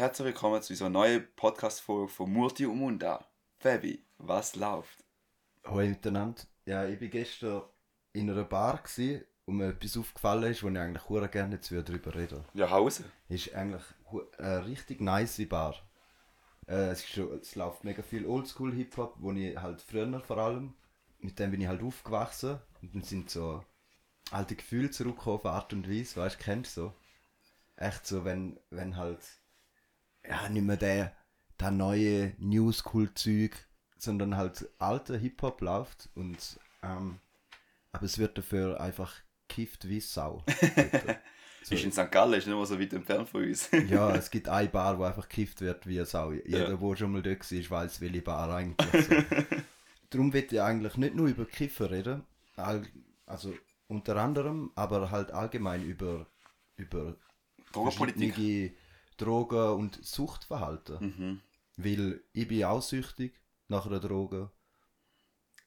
Herzlich willkommen zu unserer neuen Podcast-Folge von Murti und Munda. Fabi, was läuft? Hallo miteinander. Ja, ich war gestern in einer Bar gewesen, und mir etwas aufgefallen ist, wo ich eigentlich hure gerne jetzt darüber reden Ja, Hause. Ist eigentlich eine richtig nice Bar. Äh, es, ist es läuft mega viel Oldschool-Hip-Hop, wo ich halt früher vor allem, mit dem bin ich halt aufgewachsen. Und dann sind so alte Gefühle zurückgekommen auf Art und Weise, weißt du, kennst du so? Echt so, wenn, wenn halt, ja, nicht mehr der, der neue New School-Zeug, sondern halt alter Hip-Hop läuft und, ähm, aber es wird dafür einfach kifft wie Sau. So. Ist in St. Gallen, ist nicht mehr so weit entfernt von uns. Ja, es gibt eine Bar, wo einfach gekifft wird wie eine Sau. Jeder, Ja. der schon mal dort war, weiß, welche Bar eigentlich so. Darum will ich eigentlich nicht nur über Kiffen reden, also unter anderem, aber halt allgemein über, über Drogenpolitik. Drogen- und Suchtverhalten. Mhm. Weil ich bin auch süchtig nach einer Droge.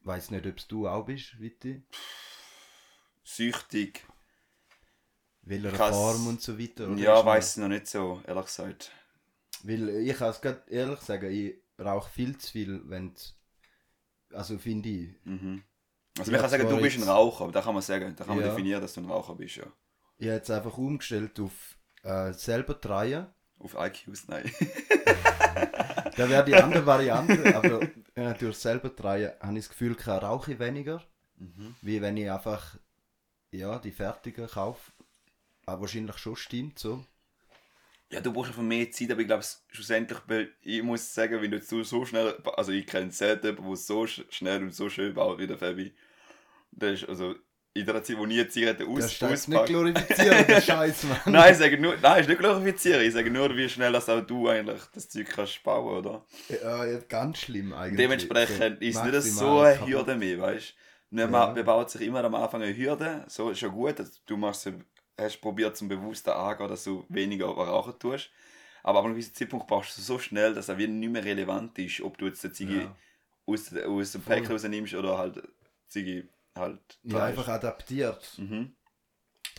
Weiß nicht, ob du auch bist, Witti. Süchtig. Welcher Krass. Form und so weiter. oder Ja, weiß ich noch nicht so, ehrlich gesagt. Weil ich kann es ehrlich sagen, ich rauche viel zu viel, wenn Also finde ich. Mhm. Also Ja, man kann sagen, du bist ein Raucher, aber da kann man sagen, da kann man Ja. definieren, dass du ein Raucher bist, ja. Ich habe jetzt einfach umgestellt auf äh, selber drehen. Auf IQs, nein. Da wäre die andere Variante, aber äh, durch selber drehen habe ich das Gefühl, kein rauche ich weniger, Mhm. wie wenn ich einfach ja, die fertigen kaufe. Aber wahrscheinlich schon stimmt so. Ja, du brauchst einfach mehr Zeit, aber ich glaube, schlussendlich, weil ich muss sagen, wenn du so, so schnell, also ich kenne selten jemanden, der so sch- schnell und so schön baut wie der Fabi. Das ist, also, in der Zeit, wo ich jetzt Zigarette aus, Das steht nicht glorifizieren, der Scheiß, Mann. Nein, ich sage nur, nein, ist nicht glorifizieren, ich sage nur, wie schnell dass auch du eigentlich das Zeug kannst bauen, oder? Ja, ja, ganz schlimm eigentlich. Dementsprechend ist es nicht so eine kaputt. Hürde mehr, weißt du? Man Ja. ja. baut sich immer am Anfang eine Hürde, so ist ja gut, dass du machst, hast probiert zum bewussten angehen, dass du weniger rauchen tust. Aber ab einem gewissen Zeitpunkt brauchst du so schnell, dass er wieder nicht mehr relevant ist, ob du jetzt die Ziege Ja. aus, aus dem. Päckchen rausnimmst oder halt Ziege halt Ja, einfach adaptiert. Mhm.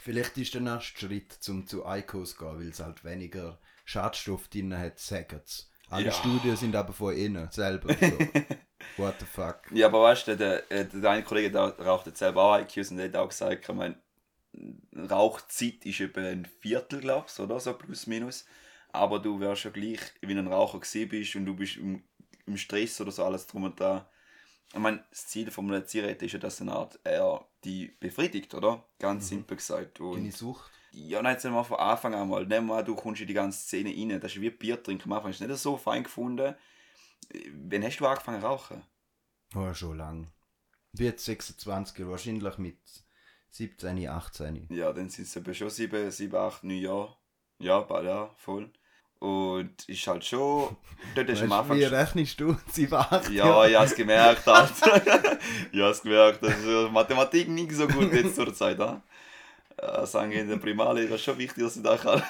Vielleicht ist der nächste Schritt, zum zu ICOs zu gehen, weil es halt weniger Schadstoff drin hat, sagen sie. Alle Ja. Studien sind aber von innen selber. So. What the fuck. Ja, aber weißt du, der, der, der eine Kollege der raucht jetzt selber auch IQs und der hat auch gesagt, ich meine, Rauchzeit ist etwa ein Viertel, glaubst oder so, plus minus. Aber du wärst ja gleich, wie ein Raucher gewesen bist und du bist im, im Stress oder so, alles drum und dran. Ich meine, das Ziel von einer Zigarette ist ja, dass eine Art er die befriedigt, oder? Ganz simpel gesagt. Und Sucht. ja, nein, jetzt mal von Anfang an mal. Nehmen wir an, du kommst in die ganze Szene rein. Das ist wie Bier trinken. Am Anfang ist nicht so fein gefunden. Wann hast du angefangen zu rauchen? Oh, schon lang. Ich bin jetzt 26, wahrscheinlich mit 17, 18. Ja, dann sind es eben schon sieben, sieben, acht, neun Jahre. Ja, bald, ja, voll. Und ist halt schon. Dort ist Weißt, wie rechnest du? 7, 8 Ja, ich hab's gemerkt, Alter. ich hab's gemerkt, das ist Mathematik nicht so gut jetzt zur Zeit, ha? Sagen in der Primarlehre ist schon wichtig, dass ich da kann.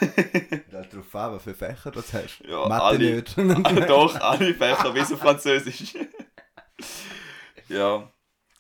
Halt drauf an, was für Fächer du hast. Ja, Mathe alle. nicht. Doch, alle Fächer, bis auf Französisch. ja.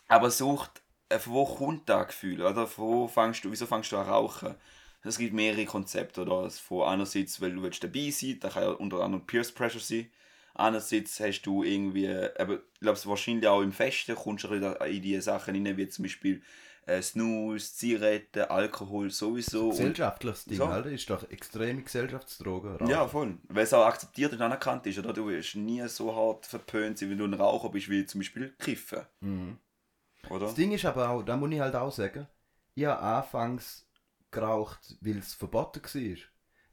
Aber Sucht, von wo kommt das Gefühl? Oder? Von wo fängst du, wieso fängst du an rauchen? Es gibt mehrere Konzepte. Oder? Von einerseits, weil du willst dabei sein das kann ja unter anderem Peer Pressure sein. Andererseits hast du irgendwie, eben, ich glaube, wahrscheinlich auch im Festen kommst du in die Sachen rein, wie zum Beispiel äh, Snus, Zigaretten, Alkohol sowieso. Gesellschaftliches Ding, So. Alter. Ist doch extreme Gesellschaftsdroge. Rauchen. ja, voll. Weil es auch akzeptiert und anerkannt ist, oder? Du wirst nie so hart verpönt sein, wenn du ein Raucher bist, wie zum Beispiel Kiffen. Mhm. Oder? Das Ding ist aber auch, da muss ich halt auch sagen, ich habe anfangs geraucht, weil es verboten war.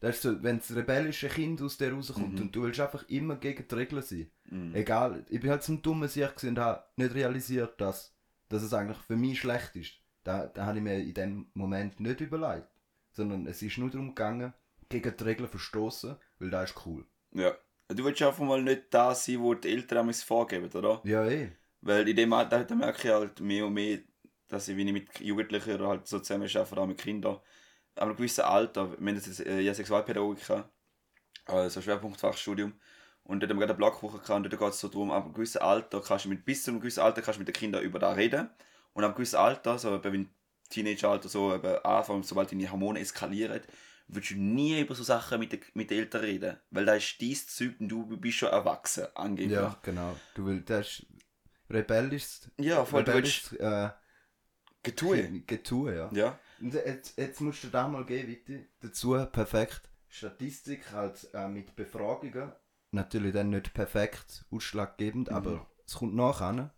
Das ist so, wenn das rebellische Kind aus dir rauskommt Mhm. und du willst einfach immer gegen die Regeln sein. Mhm. Egal, ich bin halt zum dummen Sieg und habe nicht realisiert, dass, dass es eigentlich für mich schlecht ist. Da, da habe ich mir in dem Moment nicht überlegt. Sondern es ist nur darum gegangen, gegen die Regeln verstoßen, weil das ist cool. Ja. Du willst einfach mal nicht da sein, wo die Eltern einem vorgeben, oder? Ja, eh. Weil in dem Alter merke ich halt mehr und mehr, dass ich, wenn ich mit Jugendlichen oder halt so zusammen arbeite, auch mit Kindern, ab einem gewissen Alter, wir haben jetzt äh, ja Sexualpädagogik also Schwerpunktfachstudium, und dort haben wir gerade eine Blockwoche gehabt, und dort geht es so darum, ab einem gewissen Alter kannst du mit, bis zu einem gewissen Alter kannst du mit den Kindern über das reden, und ab einem gewissen Alter, so eben wenn Teenageralter so eben anfangen, sobald deine Hormone eskalieren, würdest du nie über so Sachen mit, den- mit den Eltern reden. Weil da ist dein Zeug und du bist schon erwachsen, angeblich. Ja, genau. Du willst, das ist rebellisches, Ja, voll, du rebellisches äh, Getue. Getue, ja. Ja. Und jetzt, jetzt musst du da mal gehen, bitte. Dazu perfekt. Statistik halt äh, mit Befragungen. Natürlich dann nicht perfekt ausschlaggebend, Mhm. aber es kommt nachher.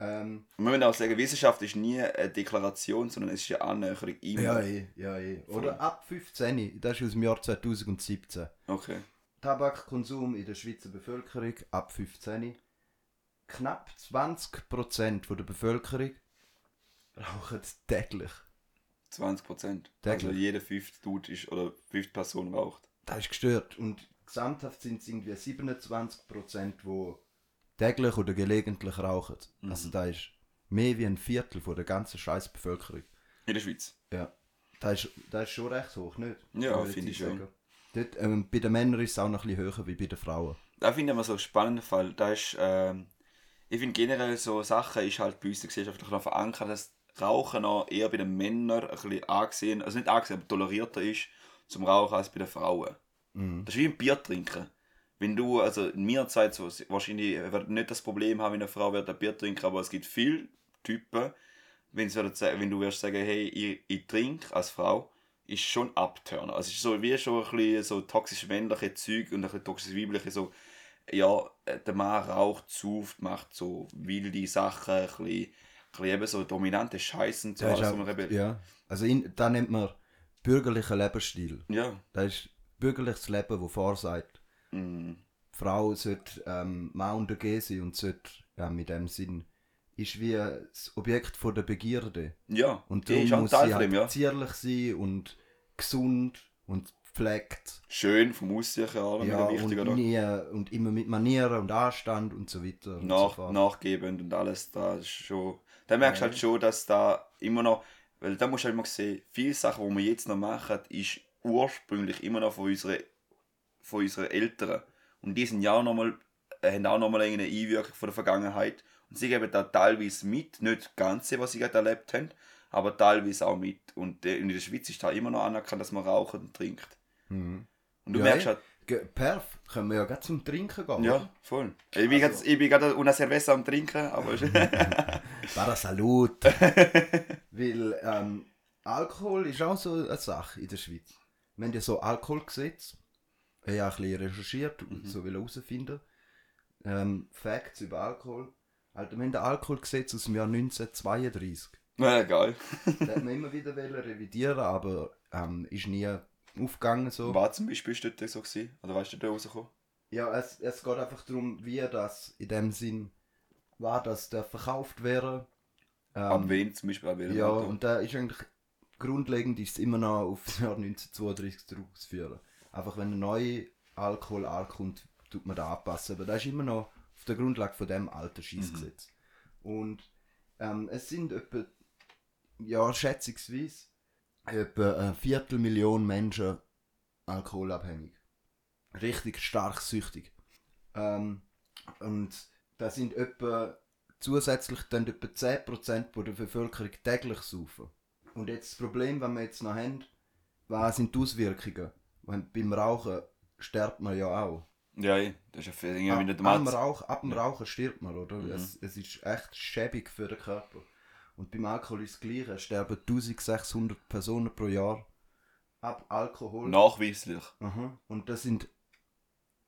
Ähm, wir müssen auch sagen, Wissenschaft ist nie eine Deklaration, sondern es ist eine Annäherung immer. ja, eh, ja, eh. Oder ab 15, das ist aus dem Jahr 2017. Okay. Tabakkonsum in der Schweizer Bevölkerung ab 15. Knapp 20% von der Bevölkerung rauchen täglich. 20 Prozent. Also jeder fünfte Dude ist, oder fünfte Person raucht. Das ist gestört. Und gesamthaft sind es irgendwie 27%, die täglich oder gelegentlich rauchen. Mhm. Also da ist mehr wie ein Viertel von der ganzen scheiß Bevölkerung. In der Schweiz. Ja. Das ist, das ist schon recht hoch, nicht? Ja, finde ich sagen. schon. Dort, ähm, bei den Männern ist es auch noch ein bisschen höher wie bei den Frauen. Da finde ich immer so einen spannenden Fall. Da ist, ähm, ich finde generell so Sachen ist halt bei uns in der Gesellschaft noch verankert, dass Rauchen noch eher bei den Männern ein bisschen angesehen, also nicht angesehen, aber tolerierter ist zum Rauchen als bei den Frauen. Mhm. Das ist wie ein Bier trinken. Wenn du, also in meiner Zeit so, wahrscheinlich wird nicht das Problem haben, wenn eine Frau wird ein Bier trinken, aber es gibt viele Typen, wenn, wenn du wirst sagen, hey, ich, ich trinke als Frau, ist schon Abturner. Also es ist so wie schon ein bisschen so toxisch männliche Zeug und ein bisschen toxisch weibliche, so, ja, der Mann raucht, sauft, macht so wilde Sachen, ein bisschen, bisschen eben so dominante Scheißen zu Das ist alles, auch- eben- ja. Also in, da nennt man bürgerlichen Lebensstil. ja. Das ist bürgerliches Leben, das vorsagt, Mm. die Frau sollte ähm, Mann untergehen sein und sollte ja, mit dem Sinn ist wie das Objekt von der Begierde. Ja, Und darum muss sie halt dem, ja. zierlich sein und gesund und gepflegt. Schön vom Aussehen her, Ja, und, nie, und immer mit Manieren und Anstand und so weiter. und so nach, nachgebend und alles da ist schon da merkst du halt schon dass da immer noch weil da musst du halt immer sehen viele Sachen die wir jetzt noch machen ist ursprünglich immer noch von unseren von unseren Eltern. Und die sind ja auch noch mal äh, haben auch nochmal eine Einwirkung von der Vergangenheit. Und sie geben da teilweise mit nicht das Ganze was sie gerade erlebt haben aber teilweise auch mit. Und äh, in der Schweiz ist da immer noch anerkannt dass man raucht und trinkt. Mhm. und du Ja, merkst halt Perf, können wir ja gerade zum Trinken gehen. ja voll ich bin Also- gerade una Cerveza am trinken aber Para Salut. Weil ähm, Alkohol ist auch so eine Sache in der Schweiz. Wir haben ja so Alkoholgesetz. Ich habe ein bisschen recherchiert und so will herausfinden. Ähm, Facts über Alkohol. Alter, wir haben ein Alkoholgesetz aus dem Jahr 1932. na geil Das hat man immer wieder revidieren, aber ähm, ist nie aufgegangen so. War zum Beispiel dort so gewesen? Oder weißt du, da rausgekommen? Ja, es, es geht einfach darum, wie das in dem Sinn war, dass der verkauft wäre. Ähm, Ab wen zum Beispiel? Welchem Ja, und da ist eigentlich grundlegend ist es immer noch auf das Jahr 1932 zurückzuführen. Einfach wenn ein neuer Alkohol ankommt, tut man da anpassen. Aber das ist immer noch auf der Grundlage von dem alten Schießgesetz. Und ähm, es sind etwa, ja, schätzungsweise, etwa eine Viertelmillion Menschen alkoholabhängig. Richtig stark süchtig. Ähm, und da sind etwa zusätzlich dann etwa 10% von der Bevölkerung täglich saufen. Und jetzt das Problem, wenn wir jetzt noch haben, was sind die Auswirkungen? Wenn, beim Rauchen stirbt man ja auch. Ja, eh, das ist ja irgendwie Ab, nicht am Matz. Rauch, ab dem. Rauchen stirbt man, oder? Mhm. Es, es ist echt schäbig für den Körper. Und beim Alkohol ist das Gleiche. Es sterben 1600 Personen pro Jahr ab Alkohol. Nachweislich. Aha. Und das sind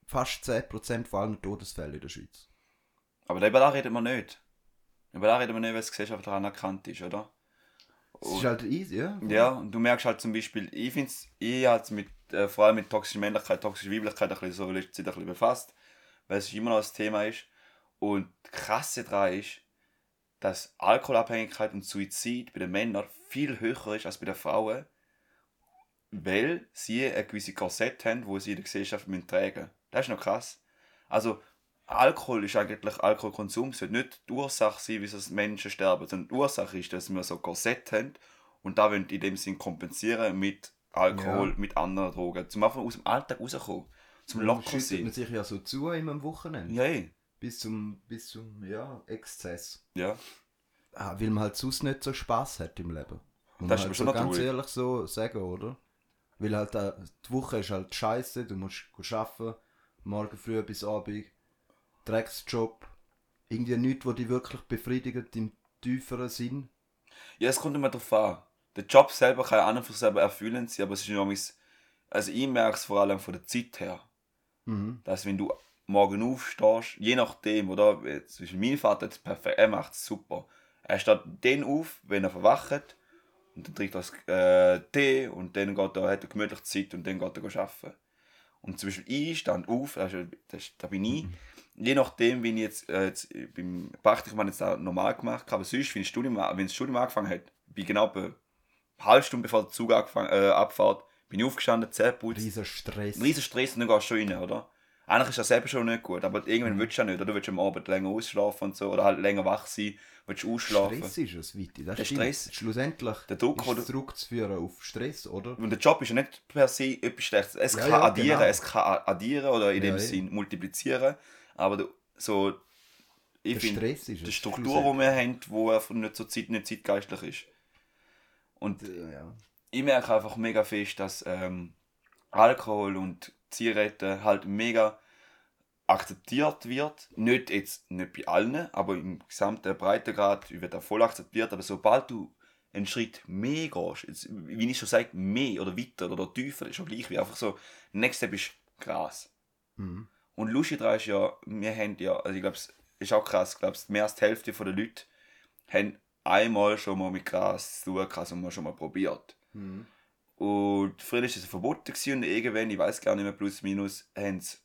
fast 10% von allen Todesfällen in der Schweiz. Aber über da reden wir nicht. Über da reden wir nicht, weil es gesellschaftlich anerkannt ist, oder? Es ist halt easy, ja? Ja, und du merkst halt zum Beispiel, ich finde es, ich habe mit, äh, vor allem mit toxischer Männlichkeit, toxischer Weiblichkeit ein bisschen so in letzter Zeit ein bisschen befasst, weil es immer noch das Thema ist. Und das Krasse daran ist, dass Alkoholabhängigkeit und Suizid bei den Männern viel höher ist als bei den Frauen, weil sie eine gewisse Korsett haben, wo sie in der Gesellschaft tragen müssen. Das ist noch krass. Also, Alkohol ist eigentlich, Alkoholkonsum sollte nicht die Ursache sein, wieso Menschen sterben, sondern die Ursache ist, dass wir so Korsett haben und da wollen in dem Sinn kompensieren mit Alkohol, Ja. mit anderen Drogen. Zum einfach aus dem Alltag rauskommen. Zum locker schüttet man sein. sich ja so zu immer am Wochenende. Ja, eh. Bis zum, bis zum ja, Exzess. ja. Ah, weil man halt sonst nicht so Spaß hat im Leben. Muss Das ist aber schon so ganz natürlich. ehrlich so sagen, oder? Weil halt äh, die Woche ist halt scheiße, du musst arbeiten, morgen früh bis Abend, Drecksjob, irgendwie nichts, was dich wirklich befriedigt im tieferen Sinn. Ja, es kommt immer darauf an. Der Job selber kann ja an und für sich selber erfüllend sein, aber es ist irgendwie, also ich merke es vor allem von der Zeit her, Mhm. dass wenn du morgen aufstehst, je nachdem, oder, jetzt, Beispiel mein Vater hat perfekt, er macht es super. Er steht dann auf, wenn er verwacht, und dann trinkt er das, äh, Tee, und dann geht er, hat er gemütlich Zeit, und dann geht er arbeiten. Und zum Beispiel ich stand auf, also das, da bin ich, je nachdem, wie ich jetzt, äh, jetzt beim Praktikum habe ich jetzt normal gemacht habe, aber sonst, wenn, ich Studium, wenn das Studium angefangen hat, bin genau bei eine halbe Stunde bevor der Zug angefangen, äh, abfährt, bin ich aufgestanden, Zähne geputzt, Riesen Stress. riesen Stress und dann gehst du schon rein, oder? Eigentlich ist das selber schon nicht gut, aber irgendwann willst du ja nicht, oder? Du willst am Abend länger ausschlafen und so, oder halt länger wach sein, willst du ausschlafen. Stress ist es, Viti. Das Der stimmt. Stress. Schlussendlich Der Druck, ist zurückzuführen auf Stress, oder? Und der Job ist ja nicht per se etwas Schlechtes. Es Ja, kann ja, addieren, genau. es kann addieren oder in Ja, dem. Sinn multiplizieren, aber so, ich Der Stress ist die. Struktur, die wir haben, wo einfach nicht so zeit, nicht zeitgeistlich ist. Und ich merke einfach mega fest, dass ähm, Alkohol und Zigaretten halt mega akzeptiert wird. Nicht jetzt nicht bei allen, aber im gesamten Breitengrad wird er voll akzeptiert. Aber sobald du einen Schritt mehr gehst, jetzt, wie ich schon sage, mehr oder weiter oder tiefer, ist schon gleich wie einfach so, Next Step ist Gras. Mhm. Und lustig daran ist ja, wir haben ja, also ich glaube, es ist auch krass, ich glaube, mehr als die Hälfte der Leute haben einmal schon mal mit Gras zu tun also mal schon mal probiert. Mhm. Und früher war es verboten gewesen, und irgendwann, ich weiß gar nicht mehr, plus minus, haben sie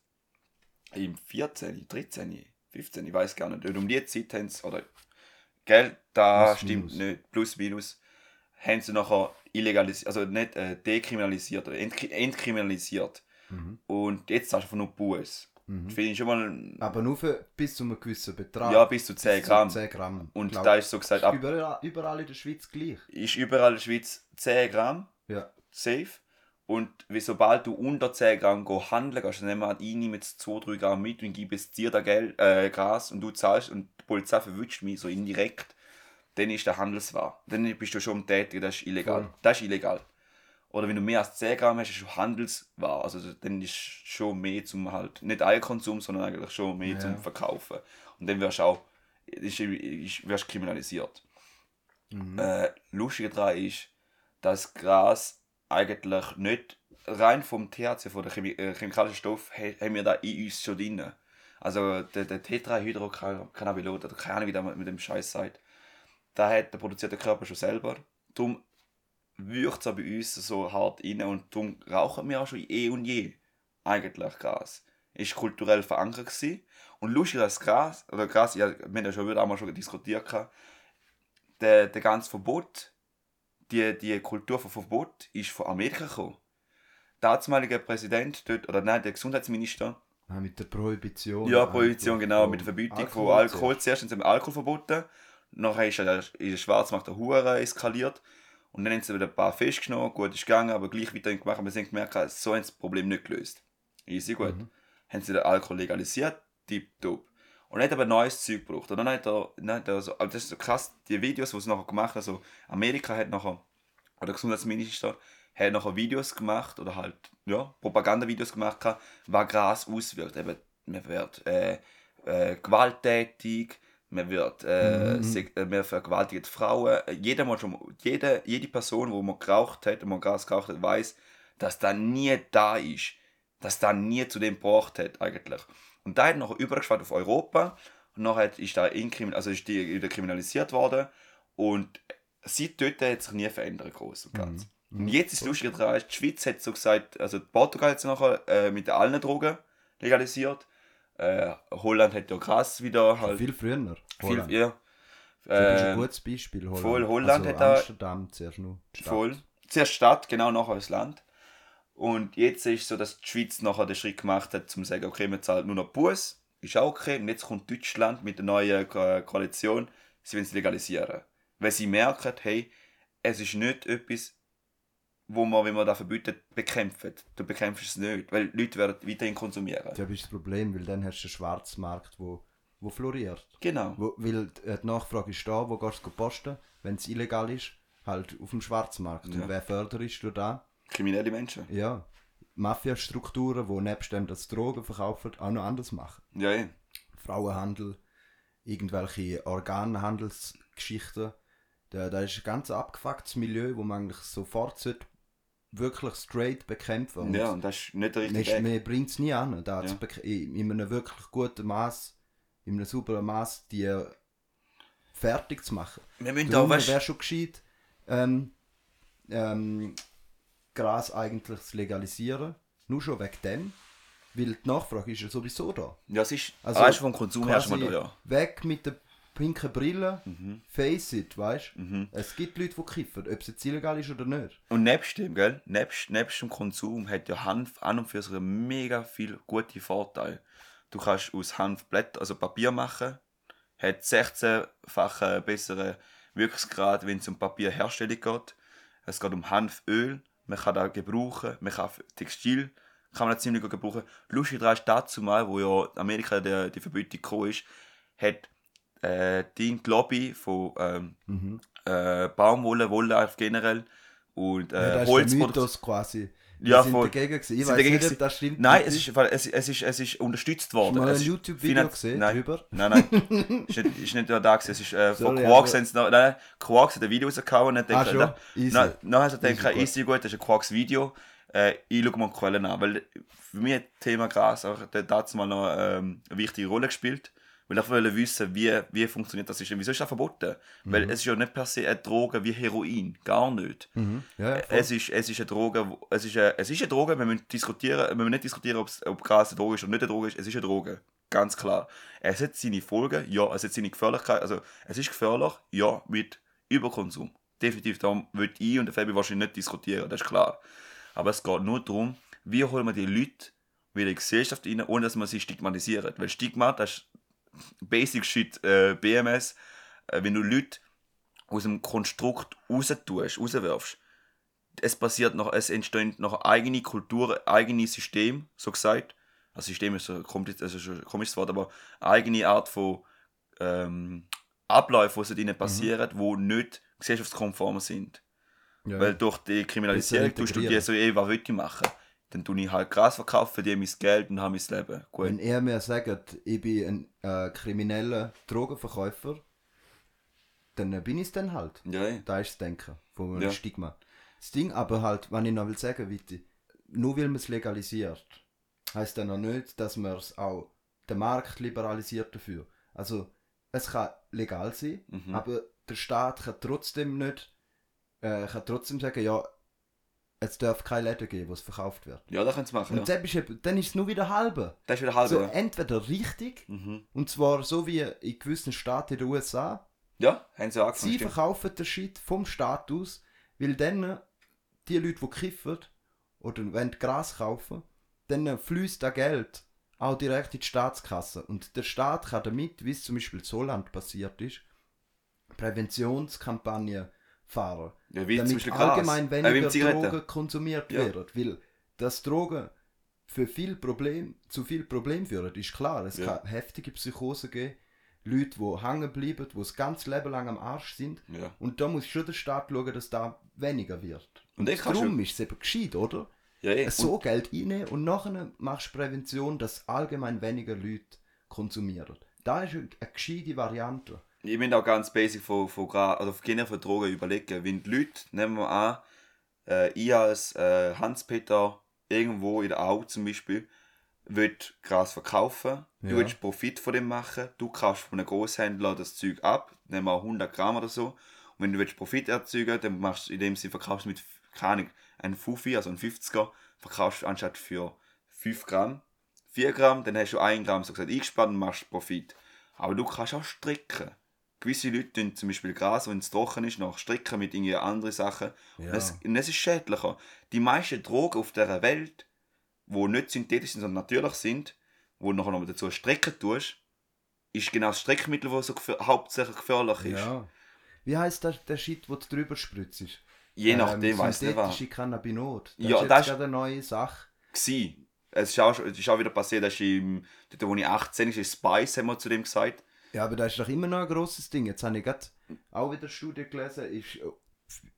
im 14, 13, 15, ich weiß gar nicht, und um die Zeit haben sie, oder, gell, da Plus, stimmt minus. nicht, plus minus, haben sie nachher illegalisiert, also nicht äh, dekriminalisiert, oder entkri entkriminalisiert. Mhm. Und jetzt hast du einfach nur Buß. Mhm. Finde ich schon mal, Aber nur für, bis zu einem gewissen Betrag. ja, bis zu 10 Bis zu Gramm. 10 Gramm. Und Glaub, da ist so gesagt, ab, überall, überall in der Schweiz gleich. ist überall in der Schweiz 10 Gramm. Ja. Safe. Und wie sobald du unter 10 Gramm go handeln gehst, dann nehmen wir ich nehme jetzt 2-3 Gramm mit und gebe es dir da Geld, äh, Gras und du zahlst und die Polizei verwünscht mich so indirekt, dann ist der Handelswahr. Dann bist du schon am Tätigen, das ist illegal. Voll. Das ist illegal. Oder wenn du mehr als 10 Gramm hast, ist es schon Handelswahr. Also dann ist schon mehr zum halt, nicht Eigenkonsum, sondern eigentlich schon mehr Ja. zum Verkaufen. Und dann wirst du auch, ist, ist, wirst kriminalisiert. Mhm. Äh, lustig daran ist, dass Gras eigentlich nicht rein vom THC, von der Chemi äh, chemikalischen Stoff, haben wir da in uns schon drin. Also der, der Tetrahydrocannabinol, oder keine Ahnung, wie der mit dem Scheiß sagt, da hat der produziert der Körper schon selber. Darum wirkt es auch bei uns so hart rein und darum rauchen wir auch schon eh und je eigentlich Gras. Ist kulturell verankert gewesen. Und lustig, dass Gras, oder Gras, ja, wir haben ja schon wieder einmal schon diskutiert, der, der ganze Verbot, die, die Kultur von Verbot ist von Amerika gekommen. Der damalige Präsident dort, oder nein, der Gesundheitsminister, Ah, mit der Prohibition. ja, Prohibition, genau, Von mit der Verbietung von Alkohol Alkohol. Zuerst haben sie Alkohol verboten, nachher ist der, ist der Schwarzmarkt der Hure eskaliert und dann haben sie wieder ein paar festgenommen, gut ist gegangen, aber gleich weiter gemacht, aber sie haben gemerkt, so haben sie das Problem nicht gelöst. Easy, gut. Mhm. Haben sie den Alkohol legalisiert, tipptopp. Und hat aber neues Zeug gebraucht. Und dann hat er, dann hat er so, also das ist so krass, die Videos, die sie nachher gemacht haben, also Amerika hat nachher, oder der Gesundheitsminister, hat nachher Videos gemacht, oder halt, ja, Propagandavideos gemacht, was Gras auswirkt. Eben, man wird äh, äh, gewalttätig, man wird, äh, Mhm. äh, man vergewaltigt Frauen. Jeder mal schon, jede, jede Person, die mal geraucht hat, mal Gras geraucht hat, weiß, dass da nie da ist. Dass da nie zu dem gebracht hat, eigentlich. Und da hat nachher übergeschwappt auf Europa. Und nachher ist da inkrimin also ist die wieder kriminalisiert worden. Und seit dort hat sich nie verändert, groß und ganz. Und jetzt ist es lustig daran, die Schweiz hat so gesagt, also Portugal hat es nachher äh, mit allen Drogen legalisiert. Äh, Holland hat ja krass wieder halt. Viel früher. viel, ja. Das ist ein Äh, gutes Beispiel. Holland. voll, Holland also hat da- Amsterdam zuerst nur. Voll. Zuerst Stadt, genau nachher das Land. Und jetzt ist es so, dass die Schweiz nachher den Schritt gemacht hat, um zu sagen, okay, wir zahlen nur noch Bus, ist auch okay. Und jetzt kommt Deutschland mit der neuen Ko Koalition, sie wollen es legalisieren. Weil sie merken, hey, es ist nicht etwas, wo man, wenn man das verbietet, bekämpft. Du bekämpfst es nicht, weil Leute werden weiterhin konsumieren. Das ist das Problem, weil dann hast du einen Schwarzmarkt, wo, wo floriert. Genau. Wo, weil äh, die Nachfrage ist da, wo gehst du posten, wenn es illegal ist, halt auf dem Schwarzmarkt. Ja. Und wer förderst du da? Kriminelle Menschen. Ja. Mafia-Strukturen, die nebst dem das Drogen verkaufen, auch noch anders machen. Ja, eh. Frauenhandel, irgendwelche Organhandelsgeschichten. Da, da ist ein ganz abgefucktes Milieu, wo man eigentlich sofort sollte wirklich straight bekämpfen und Ja, und das ist nicht der richtige Weg. man bringt es nie an, da Ja. in, in einem wirklich guten Maß, in einem sauberen Maß, die äh, fertig zu machen. Wir müssen auch, Darum weißt wäre schon gescheit, ähm, ähm, Gras eigentlich zu legalisieren. Nur schon wegen dem. Weil die Nachfrage ist ja sowieso da. ja, es ist, Also, weißt du, vom Konsum her schon mal da, ja. Weg mit der pinken Brille, Mhm. face it, weißt du? Es gibt Leute, die kiffen, ob es jetzt illegal ist oder nicht. Und nebst dem, gell, nebst, nebst dem Konsum hat ja Hanf an und für sich mega viel gute Vorteile. Du kannst aus Hanf Blätter, also Papier machen, hat 16-fache besseren Wirkungsgrad, wenn es um Papierherstellung geht. Es geht um Hanföl, man kann das gebrauchen, man kann Textil kann man das ziemlich gut gebrauchen. Lustig daran ist dazu mal, wo ja Amerika der, die Verbietung gekommen ist, hat äh, die Lobby von ähm, äh, Baumwolle, Wolle generell und Ja, äh, das der Holzproduktion. Quasi. Ja, sind voll. dagegen gewesen. Ich Sind weiß dagegen nicht, ob das stimmt. Nein, es ist, es, es, ist, es ist unterstützt worden. mal ein Es ist YouTube-Video gesehen nein, drüber? Nein, nein. ist nicht, ist nicht da gewesen. Es ist äh, von Sorry, Quarks, aber- haben sie noch, nein, Quarks hat ein Video rausgehauen und dann Ah, denkt er. Nein, dann hat er gedacht, gut. easy gut, das ist ein Quarks Video. Äh, ich schaue mal die Quellen an, weil für mich hat das Thema Gras auch mal noch ähm, eine wichtige Rolle gespielt. Weil ich wollte wissen, wie, wie funktioniert das System. Wieso ist das verboten? Weil es ist ja nicht per se eine Droge wie Heroin. Gar nicht. Mhm. Ja. Es ist, es ist eine Droge, es ist eine, es ist eine Droge, wir müssen, diskutieren, wir müssen nicht diskutieren, ob's- ob Gras eine Droge ist oder nicht eine Droge ist, es ist eine Droge, ganz klar. Es hat seine Folgen, ja, es hat seine Gefährlichkeit, also es ist gefährlich, ja, mit Überkonsum. Definitiv, da würde ich und der Fabi wahrscheinlich nicht diskutieren, das ist klar. Aber es geht nur darum, wie holen wir die Leute wieder in die Gesellschaft rein, ohne dass man sie stigmatisiert. Weil Stigma, das ist Basic Shit, äh, BMS, äh, wenn du Leute aus dem Konstrukt raustust, rauswirfst, es passiert noch, es entstehen noch eigene Kultur, eigene System, so gesagt. Also System ist so ein kompliz- also schon ein komisches Wort, aber eine eigene Art von ähm, Abläufen, die so drinnen passieren, wo nicht gesellschaftskonform sind. ja. Weil durch die Kriminalisierung tust du dir so, ey, was will ich machen? Dann tue ich halt Gras verkaufen, verdiene mein Geld und habe mein Leben. Gut. Wenn er mir sagt, ich bin ein äh, krimineller Drogenverkäufer, dann äh, bin ich es dann halt. Ja, ja. Da ist das Denken von einem Ja. Stigma. Das Ding aber halt, wenn ich noch will sagen will, nur weil man es legalisiert, heißt dann noch nicht, dass man es auch den Markt liberalisiert dafür. Also es kann legal sein, Mhm. aber der Staat kann trotzdem nicht, äh, kann trotzdem sagen, ja, es darf keine Läden geben, wo es verkauft wird. ja, das können sie machen. Und Ja. dann, dann ist es nur wieder halbe. Das ist wieder halb. So ja. entweder richtig, Mhm. und zwar so wie in gewissen Staaten in den USA, ja, haben sie angefangen. Sie stimmt. verkaufen den Shit vom Staat aus, weil dann die Leute, die kiffen oder wollen Gras kaufen, dann fließt das Geld auch direkt in die Staatskasse. Und der Staat kann damit, wie es zum Beispiel in Zoland passiert ist, Präventionskampagnen fahren. Ja, wie zum damit Gras. allgemein Äh, wie weniger Zigaretten. Drogen konsumiert Ja. werden. Weil dass Drogen für viel Problem, zu viel Problem führen, ist klar. Es Ja. kann heftige Psychosen geben, Leute, die hängen bleiben, die das ganze Leben lang am Arsch sind. Ja. Und da muss schon der Staat schauen, dass da weniger wird. Und ich kann darum ist es eben gescheit, oder? Ja, ja. So Geld rein und nachher machst du Prävention, dass allgemein weniger Leute konsumieren. Da ist eine, eine gescheite Variante. Ich bin auch ganz basic von, von, also von generell von Drogen überlegen. Wenn die Leute, nehmen wir an, äh, ich als äh, Hans-Peter irgendwo in der Au zum Beispiel, will Gras verkaufen, Ja. du willst Profit von dem machen, du kaufst von einem Großhändler das Zeug ab, nehmen wir 100 Gramm oder so, und wenn du willst Profit erzeugen dann machst du in dem Sinne, verkaufst du mit, keine Ahnung, einem Fuffi, also ein 50er, verkaufst du anstatt für 5 Gramm, 4 Gramm, dann hast du 1 Gramm so gesagt eingespannt und machst Profit. Aber du kannst auch stricken. Gewisse Leute tun zum Beispiel Gras, wenn es trocken ist, noch stricken mit irgendwie anderen Sachen. Ja. Und, das, und das ist schädlicher. Die meisten Drogen auf dieser Welt, die nicht synthetisch sind, sondern natürlich sind, wo du nachher noch dazu stricken tust, ist genau das Strickmittel, das so gefähr hauptsächlich gefährlich ist. Ja. Wie heißt der, der Shit, wo du drüber spritzt? Je nachdem, weiss nicht was. Synthetische Cannabinot. Das Ja, ist jetzt das ist- gerade eine neue Sache. Gsi. Es ist auch, es ist auch wieder passiert, dass im, dort, wo ich 18 ist, ist Spice, haben wir zu dem gesagt. Ja, aber das ist doch immer noch ein grosses Ding. Jetzt habe ich gerade auch wieder Studie gelesen, ist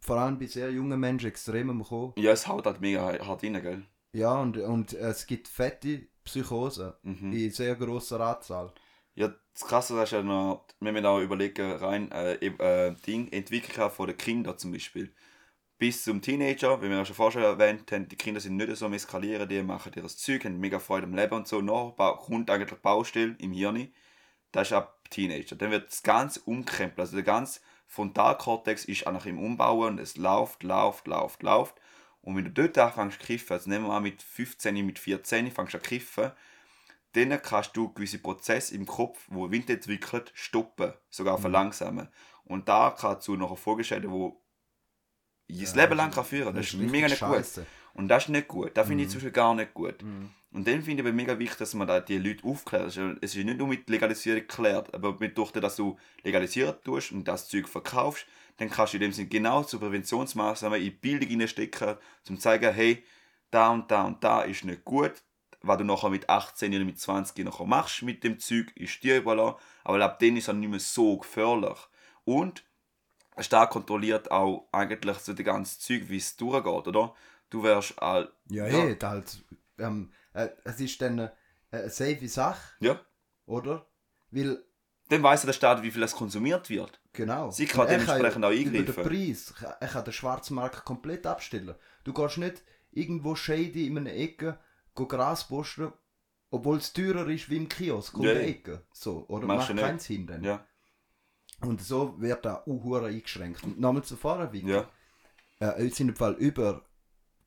vor allem bei sehr jungen Menschen extrem am Kommen. Ja, es haut halt mega hart rein, gell? Ja, und, und es gibt fette Psychosen Mhm. in sehr grosser Anzahl. Ja, das Krasse ist ja noch, wenn wir da überlegen, rein, äh, äh, Ding, Entwicklung von den Kindern zum Beispiel. Bis zum Teenager, wie wir ja schon vorher erwähnt haben, die Kinder sind nicht so am Eskalieren, die machen ihr Zeug, haben mega Freude am Leben und so. Bau- kommt eigentlich Baustelle im Hirn. Das ist ab Teenager. Dann wird das Ganze umkrempelt. Also der ganze Frontalkortex ist eigentlich im Umbauen und es läuft, läuft, läuft, läuft. Und wenn du dort anfängst zu kiffen, also nehmen wir mal mit 15, mit 14 fängst du an zu kiffen, dann kannst du gewisse Prozesse im Kopf, wo Wind entwickelt, stoppen, sogar verlangsamen. Und da kann zu noch Folgeschäden, wo das Leben lang kann führen. Das ist richtig mega nicht gut. Und das ist nicht gut. Das finde ich zum Beispiel gar nicht gut. Mhm. Und dann finde ich aber mega wichtig, dass man da die Leute aufklärt. Es ist ja- Es ist nicht nur mit Legalisierung geklärt, aber mit durch das, dass du legalisieren tust und das Zeug verkaufst, dann kannst du in dem Sinne genau zu Präventionsmaßnahmen in die Bildung hineinstecken, um zu zeigen, hey, da und da und da ist nicht gut. Was du nachher mit 18 oder mit 20 nachher machst mit dem Zeug, ist dir überlassen. Aber ab dann ist es nicht mehr so gefährlich. Und stark kontrolliert auch eigentlich so das ganze Zeug, wie es durchgeht, oder? Du wärst all, Ja, Ja. eh, halt, ähm, äh, es ist dann eine, eine safe Sache, ja, oder? Weil, dann weiss der Staat, wie viel es konsumiert wird. genau. Sie kann dementsprechend auch Über den eingreifen. Preis, er kann den Schwarzmarkt komplett abstellen. Du gehst nicht irgendwo shady in einer Ecke Gras posten, obwohl es teurer ist wie im Kiosk um Ja, die ja. Ecke. So, oder Machst macht keinen Sinn dann. Ja, Und so wird da auch eingeschränkt. Und nochmal zuvor, wie ja, äh, es sind im Fall über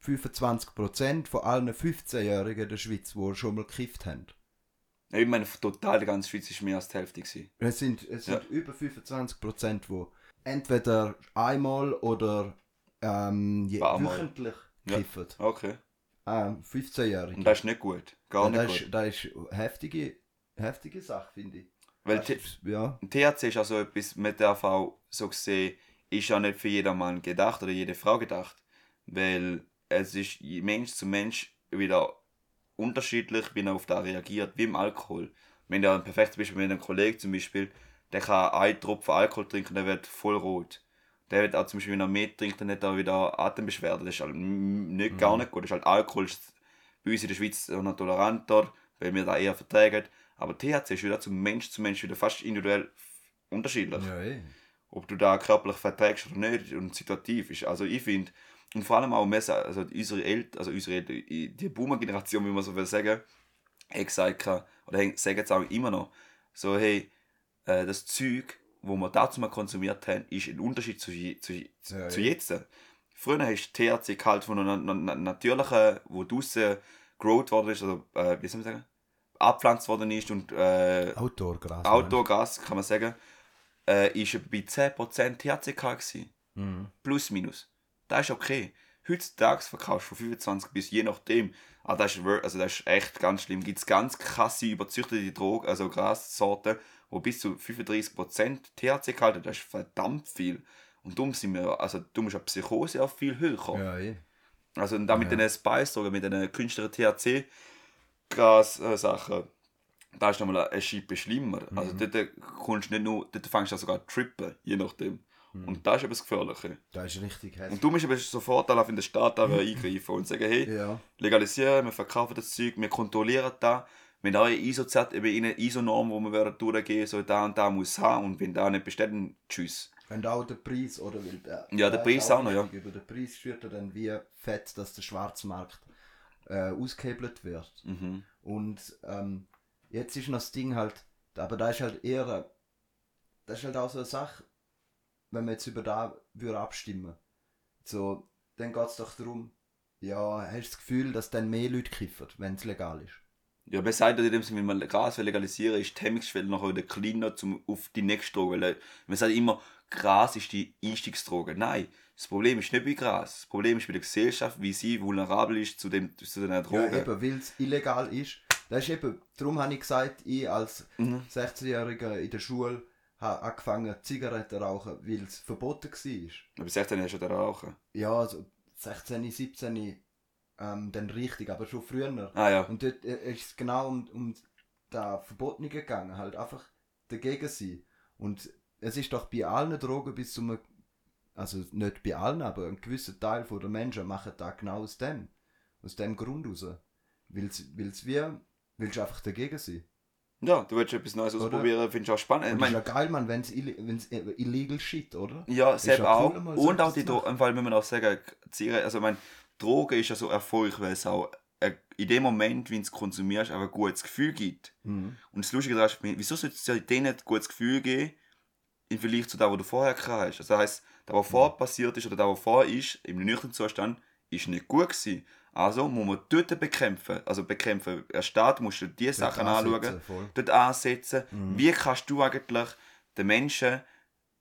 25% von allen 15-Jährigen in der Schweiz, die schon mal gekifft haben. ich meine, total die ganze Schweiz ist mehr als die Hälfte gewesen. Es sind, es sind Ja. über 25%, die entweder einmal oder ähm, wöchentlich Ja. kiffen. Okay. Ähm, 15-Jährige. Und das ist nicht gut. Gar Ja, nicht das, gut. ist, das ist eine heftige, heftige Sache, finde ich. Weil ist- ja, THC ist also etwas, man darf auch so gesehen, ist ja nicht für jedermann gedacht oder jede Frau gedacht. Weil es ist Mensch zu Mensch wieder unterschiedlich, wie er auf da reagiert, wie im Alkohol. Wenn du ein perfektes Beispiel mit einem Kollegen zum Beispiel, der kann einen Tropfen Alkohol trinken, der wird voll rot. Der wird auch zum Beispiel, wenn er mehr trinkt, dann hat er wieder Atembeschwerden. Das ist halt nicht, gar nicht gut. Das ist halt Alkohol ist bei uns in der Schweiz noch toleranter, weil wir da eher vertragen. Aber THC ist wieder zum Mensch zu Mensch wieder fast individuell unterschiedlich. ja eh. Ob du da körperlich verträgst oder nicht und situativ ist. Also ich finde, und vor allem auch mehr, also unsere Eltern, also unsere Eltern, die Boomer-Generation, wie man so will sagen, hat gesagt, oder haben- sagen es auch immer noch, so hey, äh, das Zeug, wo wir dazu mal konsumiert haben, ist ein Unterschied zu, zu, Ja, zu ja. jetzt. Früher hast du THC gehalten von einer na, na, natürlichen, wo draussen growt worden ist, oder äh, wie soll man sagen, abpflanzt worden ist und äh, Outdoor-Gras. Outdoor-Gas, kann man sagen, äh, ist bei 10% THC gewesen. Mhm. Plus, minus. Das ist okay. Heutzutage verkaufst du von 25 bis je nachdem. Ah, das, ist, also das ist echt ganz schlimm. Gibt es ganz krasse überzüchtete Drogen, also Grassorten, wo bis zu 35% THC gehalten Das ist verdammt viel. Und darum sind wir, also du musst eine Psychose auch viel höher. Ja, eh. Also und dann mit Ja. den Spice-Drogen, mit den künstlichen THC-Gas-Sachen, da ist nochmal eine Schippe schlimmer. Also Mhm. dort kommst du nicht nur, dort fängst du sogar trippen, je nachdem. Mhm. Und das ist eben das Gefährliche. Das ist richtig hässlich. Und du musst eben sofort auf in den Staat eingreifen und sagen, hey, Ja. legalisieren, wir verkaufen das Zeug, wir kontrollieren das. Wenn eure ISO-Z eben eine ISO-Norm, wo wir durchgehen, so da und da muss haben und wenn da nicht besteht, dann tschüss. Und auch der Preis, oder? Weil der, Ja, der Preis auch noch, ja. Über den Preis führt er dann wie fett, dass der Schwarzmarkt äh, ausgehebelt wird. Mhm. Und ähm, jetzt ist noch das Ding halt, aber da ist halt eher, das ist halt auch so eine Sache, wenn wir jetzt über da würden abstimmen, so, dann geht es doch darum, ja, hast du das Gefühl, dass dann mehr Leute kiffen, wenn es legal ist? Ja, man sagt in dem Sinne, wenn man Gras legalisieren ist die Hemmungsschwelle noch wieder kleiner zum, auf die nächste Droge. Weil man sagt immer, Gras ist die Einstiegsdroge. Nein, das Problem ist nicht bei Gras. Das Problem ist bei der Gesellschaft, wie sie vulnerabel ist zu, dem, zu den Ja, Drogen. eben, weil es illegal ist. Das ist eben, darum habe ich gesagt, ich als Mhm. 16-Jähriger in der Schule habe angefangen Zigaretten zu rauchen, weil es verboten war. Aber 16 hast du ja rauchen. Ja, also 16, 17 ähm, dann richtig, aber schon früher. Ah ja. Und dort äh, ist es genau um, um da Verbotene gegangen, halt einfach dagegen sein. Und es ist doch bei allen Drogen bis zu einem also nicht bei allen, aber ein gewisser Teil der Menschen machen das genau aus dem, aus dem Grund raus. Weil es wie, willst du einfach dagegen sein. Ja, du willst etwas Neues Oder? ausprobieren, findest du auch spannend. Ich das ist mein, ja geil, man, wenn es illegal shit, oder? ja, selbst ja auch. cool, Und auch die Drogen, müssen wir auch sagen, also ich meine, Drogen ist ja so erfolgreich, weil es auch äh, in dem Moment, wenn du es konsumierst, auch ein gutes Gefühl gibt. Mhm. Und das Lustige daran ist, wieso sollte es ja denen ein gutes Gefühl geben, im Vergleich zu dem, was du vorher gehabt hast? Also das heisst, das, was vorher passiert ist oder das, was vorher ist, im nüchternen Zustand, ist nicht gut gewesen. Also muss man dort bekämpfen. Also bekämpfen. Der Staat muss dir diese Sachen anschauen, voll. dort ansetzen. Wie kannst du eigentlich den Menschen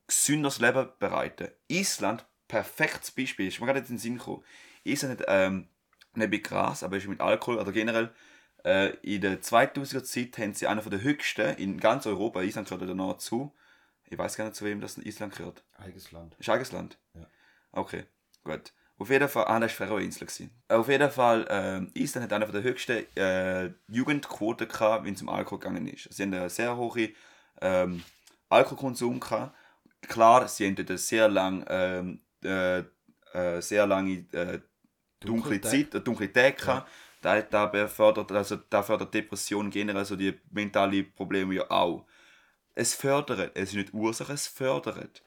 gesünderes Leben bereiten? Island, perfektes Beispiel, ist mir gerade in den Sinn gekommen. Island hat ähm, nicht mit Gras, aber ist mit Alkohol oder generell äh, in der 2000er Zeit haben sie einen der höchsten in ganz Europa, Island gehört da noch zu. Ich weiß gar nicht, zu wem das Island gehört. Eigenes Land. Ist eigenes Land? Ja. Okay, gut. Auf jeden Fall, ah, das war Färöerinsel. gewesen. Auf jeden Fall, ähm, Island hat eine der höchsten äh, Jugendquoten gehabt, wenn es um Alkohol gegangen ist. Sie haben einen sehr hohen ähm, Alkoholkonsum gehabt. Klar, sie haben dort sehr lang, ähm, äh, äh, sehr lange äh, dunkle Dunkle Zeit, äh, dunkle Tage gehabt. Da, da befördert, also da fördert Depressionen generell, also die mentalen Probleme ja auch. Es fördert, es ist nicht Ursache, es fördert.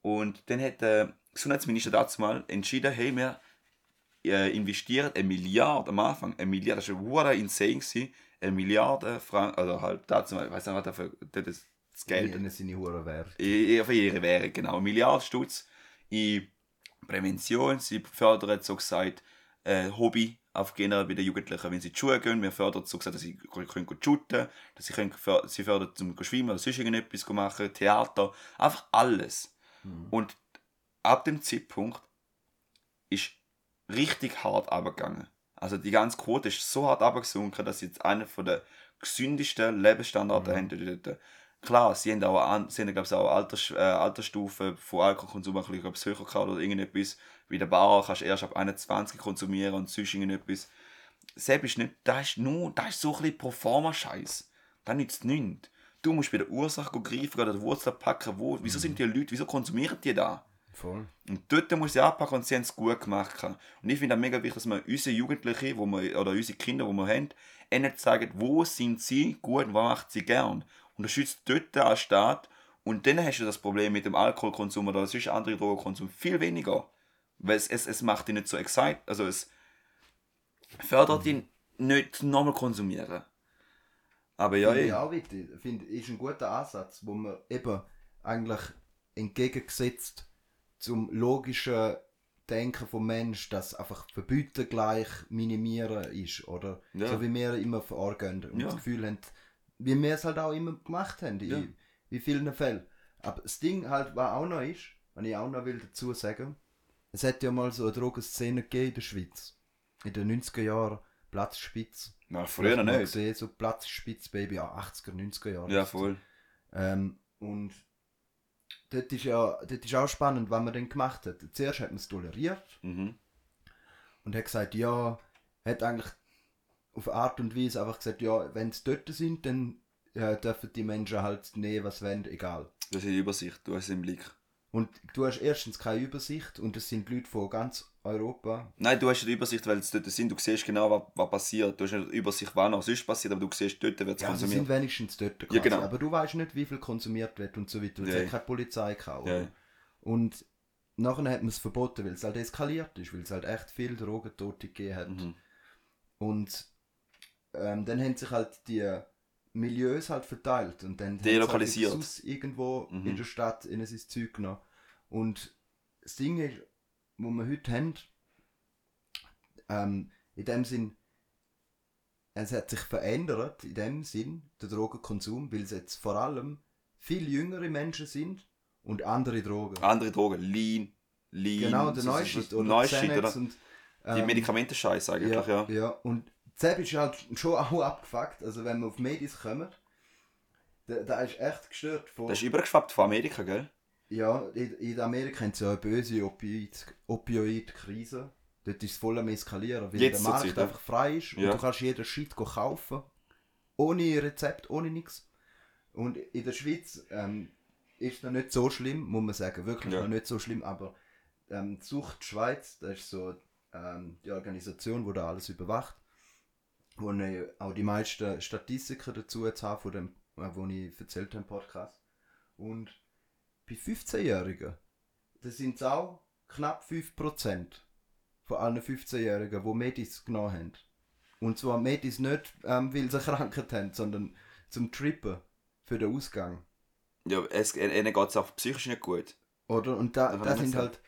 Und dann hat der Gesundheitsminister dazu mal entschieden, hey, wir äh, investieren eine Milliarde am Anfang, eine Milliarde, das war ein insane, eine Milliarde Franken, also halt dazu mal, ich weiß nicht, was dafür, das, das Geld, Ihnen seine Huren wert. Für ihre Währung, genau. Eine Milliarde Stutz in Prävention. Sie fördern, so gesagt, äh, Hobby auf generell bei den Jugendlichen, wenn sie in die Schule gehen. Wir fördern, so gesagt, dass sie können können shooten dass sie, können, sie fördern zum Schwimmen oder sonst irgendetwas machen, Theater, einfach alles. Und ab dem Zeitpunkt ist richtig hart abgegangen. Also die ganze Quote ist so hart abgesunken, dass sie jetzt einen von der gesündesten Lebensstandards haben dort. Klar, sie haben auch, sie haben, glaube ich, auch Alters, äh, Altersstufen von Alkoholkonsum ein bisschen höher gehabt oder irgendetwas. Wie der Bar kannst du erst ab 21 konsumieren und sonst irgendetwas. Selbst ist nicht, das ist nur, das ist so ein bisschen Proforma-Scheiß. Das nützt nichts. Du musst bei der Ursache greifen, oder die Wurzel packen, wo, wieso sind die Leute, wieso konsumieren die da? Voll. Und dort muss ich anpacken und sie haben es gut gemacht. Und ich finde es mega wichtig, dass wir unsere Jugendlichen wo wir, oder unsere Kinder, die wir haben, ihnen zeigen, wo sind sie gut und was macht sie gern. Unterstützt dort als Staat und dann hast du das Problem mit dem Alkoholkonsum oder sonst andere Drogenkonsum viel weniger. Weil es, es, es macht dich nicht so excited, also es fördert ihn nicht nochmal konsumieren. Aber ja, Finde eh. ich auch wichtig. Finde, ist ein guter Ansatz, wo man eben eigentlich entgegengesetzt zum logischen Denken vom Mensch, dass einfach verbieten gleich minimieren ist, oder? Ja. So wie wir immer vorgehen und Ja. das Gefühl haben, wie wir es halt auch immer gemacht haben, in, Ja. in vielen Fällen. Aber das Ding halt, was auch noch ist, was ich auch noch will dazu sagen, es hat ja mal so eine Drogenszene gegeben in der Schweiz. In den 90er Jahren, Platzspitz. Na, früher nicht. Gesehen, so Platzspitz, Baby, ja, 80er, 90er Jahre. Ja, voll. Ähm, und dort ist ja ist auch spannend, was man denn gemacht hat. Zuerst hat man es toleriert Mhm. und hat gesagt, ja, hat eigentlich auf Art und Weise einfach gesagt, ja, wenn sie dort sind, dann ja, dürfen die Menschen halt nehmen, was wollen, egal. Du hast die Übersicht, du hast es im Blick. Und du hast erstens keine Übersicht und es sind Leute von ganz Europa. Nein, du hast ja die Übersicht, weil sie dort sind. Du siehst genau, was, was passiert. Du hast die Übersicht, was noch sonst passiert, aber du siehst, dort wird es Ja, konsumiert. sind wenigstens dort quasi. Ja, genau. Aber du weißt nicht, wie viel konsumiert wird und so weiter. Es Ja. hat keine Polizei gehabt. Ja. Und nachher hat man es verboten, weil es halt eskaliert ist, weil es halt echt viel Drogentote gegeben hat. Mhm. Und ähm, dann haben sich halt die Milieus halt verteilt und dann sie Delokalisiert. Halt sonst irgendwo Mhm. in der Stadt in sein Zeug genommen. Und das Ding ist, wo wir heute haben, ähm, in dem Sinn, es hat sich verändert, in dem Sinn, der Drogenkonsum, weil es jetzt vor allem viel jüngere Menschen sind und andere Drogen. Andere Drogen, Lean, Lean. Genau, der so- oder Xanax oder? und Die ähm, Medikamentenscheiß eigentlich, ja. ja, ja. und Zeb ist halt schon auch abgefuckt, also wenn wir auf Medis kommen, da, da ist echt gestört von... Das ist übergeschwappt von Amerika, gell? Ja, in, in Amerika haben sie ja eine böse Opioid- Opioid-Krise. Dort ist es voll am eskalieren, weil Jetzt der Markt Zeit, einfach frei ist Ja. und du kannst jeden Shit kaufen. Ohne Rezept, ohne nichts. Und in der Schweiz ähm, ist es noch nicht so schlimm, muss man sagen. Wirklich Ja. noch nicht so schlimm, aber ähm, Sucht Schweiz, das ist so ähm, die Organisation, die da alles überwacht, wo ich auch die meisten Statistiker dazu jetzt habe, von dem, äh, wo ich erzählt habe im Podcast. Und bei 15-Jährigen, das sind es auch knapp 5% von allen 15-Jährigen, die Medis genommen haben. Und zwar Medis nicht, ähm, weil sie Krankheit haben, sondern zum Trippen für den Ausgang. Ja, es, ihnen geht es auch psychisch nicht gut. Oder? Und da, Da kann da man sind sagen. halt,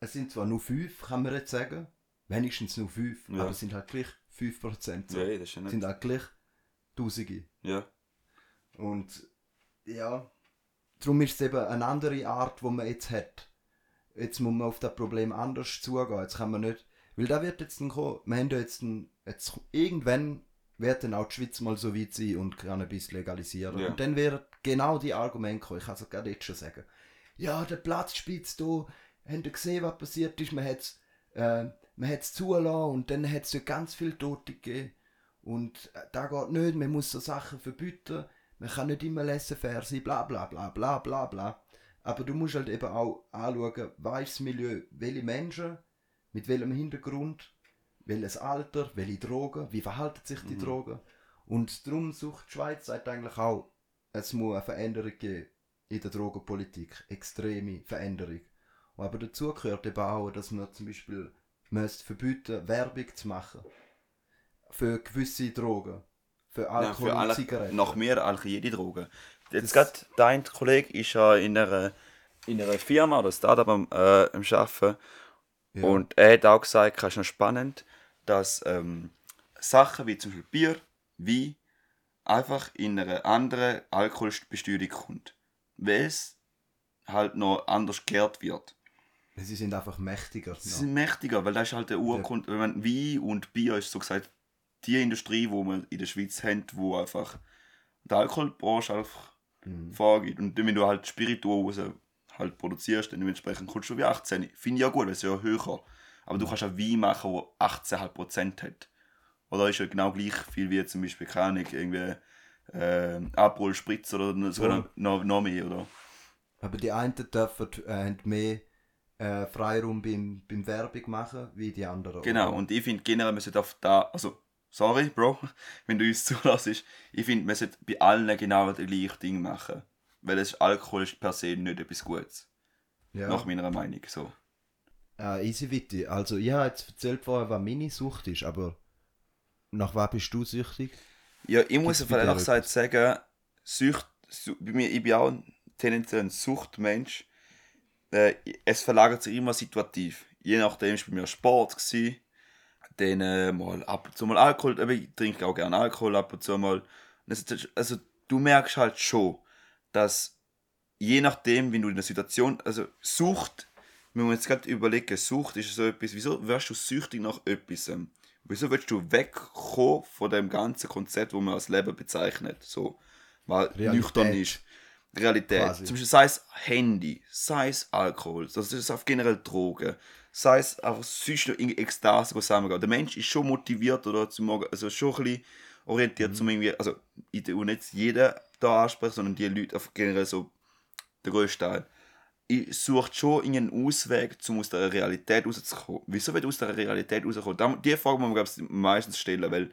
es sind zwar nur 5, kann man jetzt sagen, wenigstens nur 5, Ja. aber es sind halt gleich 5%. So. Ja, das ist ja Es nicht. sind halt gleich Tausende. Ja. Und ja, darum ist es eben eine andere Art, die man jetzt hat. Jetzt muss man auf das Problem anders zugehen. Jetzt kann man nicht, weil da wird jetzt dann kommen, wir haben ja jetzt, ein, jetzt irgendwann wird dann auch die Schweiz mal so weit sein und Cannabis legalisieren. Ja. Und dann werden genau die Argumente kommen. Ich kann es gerade jetzt schon sagen. Ja, der Platzspitz da, habt ihr gesehen, was passiert ist? Man hat es äh, man hat's zulassen und dann hat es ja ganz viele Tote gegeben. Und äh, da geht nicht, man muss so Sachen verbieten, man kann nicht immer laissez-faire sein, bla bla bla bla bla bla. Aber du musst halt eben auch anschauen, das Milieu, welche Menschen, mit welchem Hintergrund, welches Alter, welche Drogen, wie verhalten sich die Mhm. Drogen. Und darum sucht die Schweiz sagt eigentlich auch, es muss eine Veränderung geben in der Drogenpolitik, extreme Veränderung. Aber dazu gehört eben auch, dass man zum Beispiel müsste verbieten, Werbung zu machen. Für gewisse Drogen. Für Ja, Alkohol für und Zigaretten. nach mir eigentlich jede Droge. Das- Jetzt gerade dein Kollege ist ja in einer, in einer Firma oder Startup am, äh, am Arbeiten Ja. und er hat auch gesagt, es ist noch spannend, dass ähm, Sachen wie zum Beispiel Bier, Wein einfach in eine andere Alkoholbesteuerung kommt. Weil es halt noch anders gelehrt wird. Sie sind einfach mächtiger. Sie sind mächtiger, weil das ist halt der Urgrund. Wenn man Wein und Bier ist so gesagt die Industrie, wo man in der Schweiz hat, wo einfach die Alkoholbranche einfach Mhm. vorgeht. Und wenn du halt Spirituosen halt produzierst, dann dementsprechend kommst du wie 18. Finde ich ja gut, weil es ja höher. Aber du kannst auch Wein machen, der 18,5% hat. Oder ist ja genau gleich viel wie zum Beispiel, keine irgendwie äh, Aperol Spritz oder sogar Ja. noch, noch, mehr, oder? Aber die einen dürfen äh, haben mehr äh, Freiraum beim, beim Werbung machen, wie die anderen. Genau, und ich finde generell, man sollte auf da, also, sorry, Bro, wenn du uns zulässt, ich finde, man sollte bei allen genau das gleiche Ding machen. Weil es Alkohol ist per se nicht etwas Gutes. ja. Nach meiner Meinung, so. Äh, easy Witti. Also, ich habe jetzt erzählt vorher, was meine Sucht ist, aber nach was bist du süchtig? Ja, ich muss auf ehrlich gesagt sagen, Sucht, Su- bei mir, ich bin auch tendenziell ein Suchtmensch. Äh, es verlagert sich immer situativ. Je nachdem war bei mir Sport, gewesen, dann äh, mal ab und zu mal Alkohol, aber ich trinke auch gerne Alkohol ab und zu mal. Also du merkst halt schon, dass je nachdem, wie du in der Situation, also Sucht, wenn wir uns gerade überlegen, Sucht ist so etwas, wieso wirst du süchtig nach etwas? Wieso willst du wegkommen von dem ganzen Konzept, wo man als Leben bezeichnet? So, weil Realität. nüchtern ist. Realität. Quasi. Zum Beispiel sei es Handy, sei es Alkohol, das ist auf generell Drogen, sei es einfach sonst noch irgendwie Ekstase zusammengehen. Der Mensch ist schon motiviert oder zum Morgen, also schon ein bisschen orientiert Mhm. zum irgendwie, also ich tue nicht jeden da ansprechen, sondern die Leute auf generell so der größte Teil. Ich suche schon irgendeinen Ausweg, um aus der Realität rauszukommen. Wieso will ich aus der Realität rauskommen? Die Frage muss man ich, meistens stellen, weil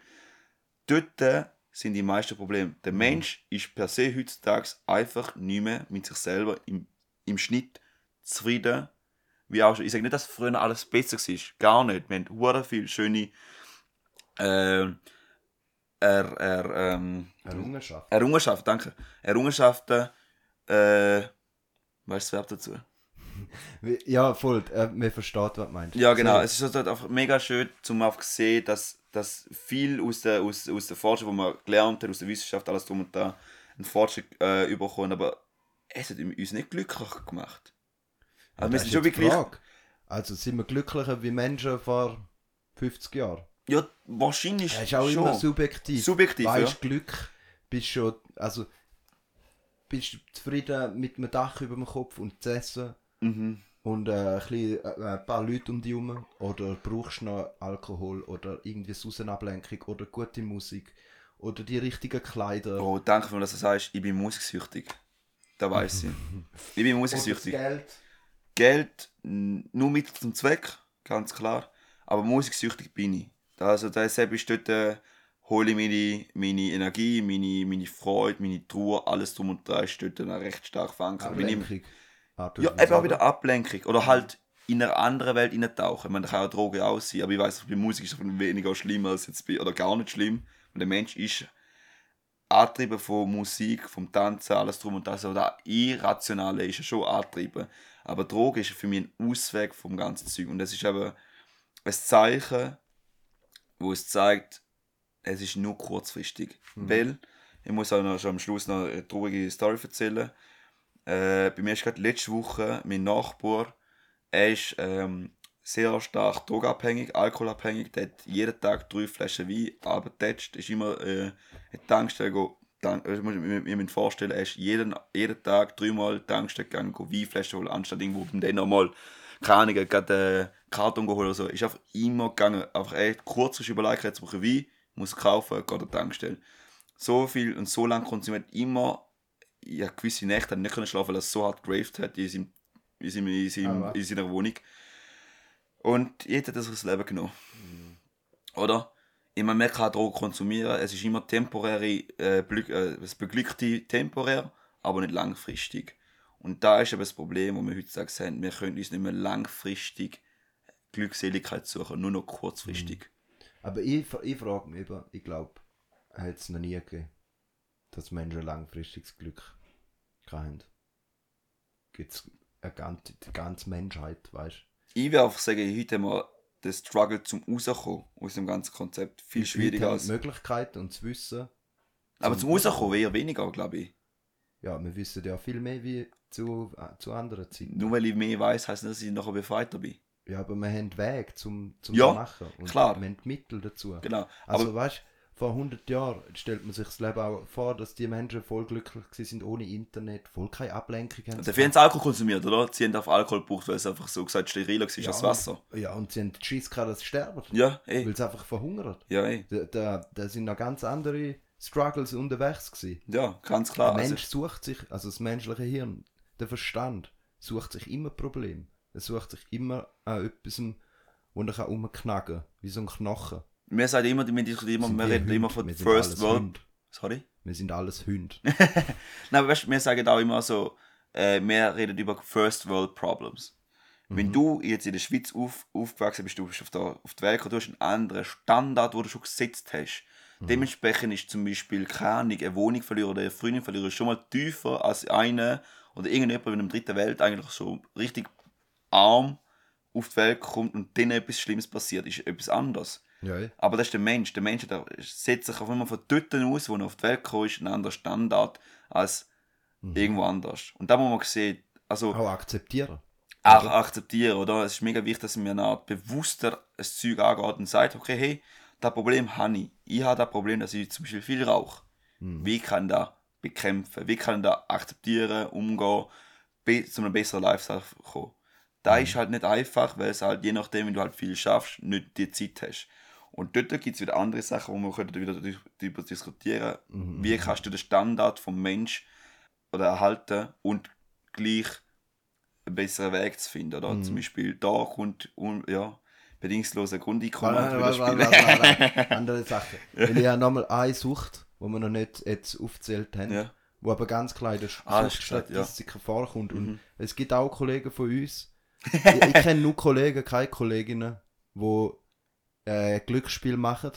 dort sind die meisten Probleme. Der Mensch ist per se heutzutage einfach nicht mehr mit sich selber im, im Schnitt zufrieden. Wie auch schon. Ich sage nicht, dass früher alles besser war. Gar nicht. Wir haben viele schöne ähm, er, er, ähm, Errungenschaft. Errungenschaften, danke. Errungenschaften, äh, weißt du das Verb dazu? Ja, voll. Äh, man versteht, was du meinst. Ja, genau. So, Es ist halt einfach mega schön, zum auf sehen, dass, dass viel aus der, aus, aus der Forschung, wo man gelernt hat, aus der Wissenschaft, alles drum und da, ein Fortschritt äh, überkommen, aber es hat uns nicht glücklich gemacht. Also wir sind schon die wirklich. Also sind wir glücklicher wie Menschen vor 50 Jahren? Ja, wahrscheinlich Das ist auch schon. immer subjektiv. Subjektiv, weißt, ja. Glück, bist schon, also bist du zufrieden mit einem Dach über dem Kopf und zu essen Mhm. Und äh, ein, bisschen, äh, ein paar Leute um dich herum oder brauchst du noch Alkohol oder irgendwie Sausenablenkung oder gute Musik oder die richtigen Kleider. Oh, danke, dass du sagst, ich bin musiksüchtig. Da weiß ich. Ich bin musiksüchtig. Geld. Geld nur Mittel zum Zweck, ganz klar. Aber musiksüchtig bin ich. Also deshalb ist dort, äh, hole ich meine, meine Energie, meine, meine Freude, meine Trauer, alles drum und dran ist dort recht stark verankert. Ich, Ablenkung. Art und ja, eben auch wieder Ablenkung. Oder halt in eine andere Welt eintauchen. Ich meine, da kann auch Droge auch sein, aber ich weiß, bei Musik ist es weniger schlimm als jetzt bei, oder gar nicht schlimm. Und der Mensch ist angetrieben von Musik, vom Tanzen, alles drum und das. Oder Irrationale ist ja schon angetrieben. Aber Droge ist für mich ein Ausweg vom ganzen Zeug. Und das ist eben ein Zeichen, wo es zeigt, es ist nur kurzfristig. Weil, ich muss auch noch schon am Schluss noch eine traurige Story erzählen. Äh, bei mir ist gerade letzte Woche mein Nachbar, er ist ähm, sehr stark drogenabhängig, alkoholabhängig, der hat jeden Tag drei Flaschen Wein abgetatscht, ist immer äh, in die Tankstelle go, tank, äh, ich muss mir, vorstellen, er ist jeden, jeden Tag dreimal in Tankstelle gegangen, go Weinflaschen holen, anstatt irgendwo den nochmal, keine Ahnung, gerade äh, Karton geholt oder so, ist einfach immer gegangen, einfach echt kurzfristig überlegt, jetzt brauche ich Wein, muss kaufen, geht an die Tankstelle. So viel und so lange konsumiert, immer, ja, gewisse Nächte nicht können schlafen, weil er so hart graved hat in, seinem, in, seinem, in, seinem, Ah, in seiner Wohnung. Und jeder hat das das Leben genommen. Oder? Ich meine, man kann Drogen konsumieren, es ist immer temporäre, äh, Glück, äh, es temporär, aber nicht langfristig. Und da ist eben das Problem, wo wir heutzutage haben, wir können uns nicht mehr langfristig Glückseligkeit suchen, nur noch kurzfristig. Aber ich, ich frage mich eben, ich glaube, hat es noch nie gegeben, dass Menschen langfristiges Glück haben. Gibt es ganze, die ganze Menschheit, weißt du? Ich würde einfach sagen, heute haben wir den Struggle zum Rauskommen aus dem ganzen Konzept viel schwieriger Heute als... die Möglichkeiten und das Wissen. Aber zum Rauskommen eher weniger, glaube ich. Ja, wir wissen ja viel mehr wie zu, äh, zu anderen Zeiten. Nur weil ich mehr weiß, heißt nicht, dass ich nachher befreiter bin. Ja, aber wir haben Weg zum, zum Ja, zu machen. Und klar. wir haben Mittel dazu. Genau. Also Aber weißt vor 100 Jahren stellt man sich das Leben auch vor, dass die Menschen voll glücklich sind ohne Internet, voll keine Ablenkung haben. dafür haben sie Alkohol konsumiert, oder? Sie haben auf Alkohol gebraucht, weil es einfach so gesagt steriler war Ja, als Wasser. Ja, und sie haben die Schiss gehabt, dass sie sterben. Ja, ey. Weil sie einfach verhungern. Ja, ey. Da, da, da sind noch ganz andere Struggles unterwegs gewesen. Ja, ganz klar. Der Also, Mensch sucht sich, also das menschliche Hirn, der Verstand, sucht sich immer Probleme. Er sucht sich immer an etwas, wo er kann rumknacken kann, wie so ein Knochen. Wir sagen immer, wir diskutieren immer, wir wir reden immer Hunde? von First World. Hunde. Sorry? Wir sind alles Hunde. Nein, aber weißt, wir sagen auch immer so, äh, wir reden über First World Problems. Wenn du jetzt in der Schweiz auf, aufgewachsen bist, du bist auf der, auf der Welt gekommen, du hast einen anderen Standard, den du schon gesetzt hast. Dementsprechend ist zum Beispiel, keine eine Wohnung verlieren oder eine Freundin verlieren schon mal tiefer als eine oder irgendjemand in einer dritten Welt eigentlich so richtig arm auf die Welt kommt und dann etwas Schlimmes passiert, ist etwas anderes. Ja. Aber das ist der Mensch. Der Mensch der setzt sich auf einmal von dort aus, wo er auf die Welt gekommen ist, einen anderen Standard als irgendwo anders. Und da muss man sehen, also Auch akzeptieren. auch akzeptieren, oder? Es ist mega wichtig, dass man eine Art bewusster ein Zeug angeht und sagt, okay, hey, das Problem habe ich. Ich habe das Problem, dass ich zum Beispiel viel rauche. Wie kann ich das bekämpfen? Wie kann ich das akzeptieren, umgehen, zu einem besseren Lifestyle kommen? Da ist halt nicht einfach, weil es halt je nachdem, wenn du halt viel schaffst, nicht die Zeit hast. Und dort gibt es wieder andere Sachen, wo wir wieder darü- darüber diskutieren Wie kannst du den Standard vom Mensch oder erhalten und gleich einen besseren Weg zu finden. Oder? Zum Beispiel da kommt un, ja, bedingungslose Grundeinkommen Warte, warte, warte. Andere Sache. Weil ich habe nochmal eine Sucht, die wir noch nicht jetzt aufgezählt haben, Ja. wo aber ganz klar in der Ah, Suchtstatistik vorkommt. Und es gibt auch Kollegen von uns, ich, ich kenne nur Kollegen, keine Kolleginnen, die äh, Glücksspiel machen.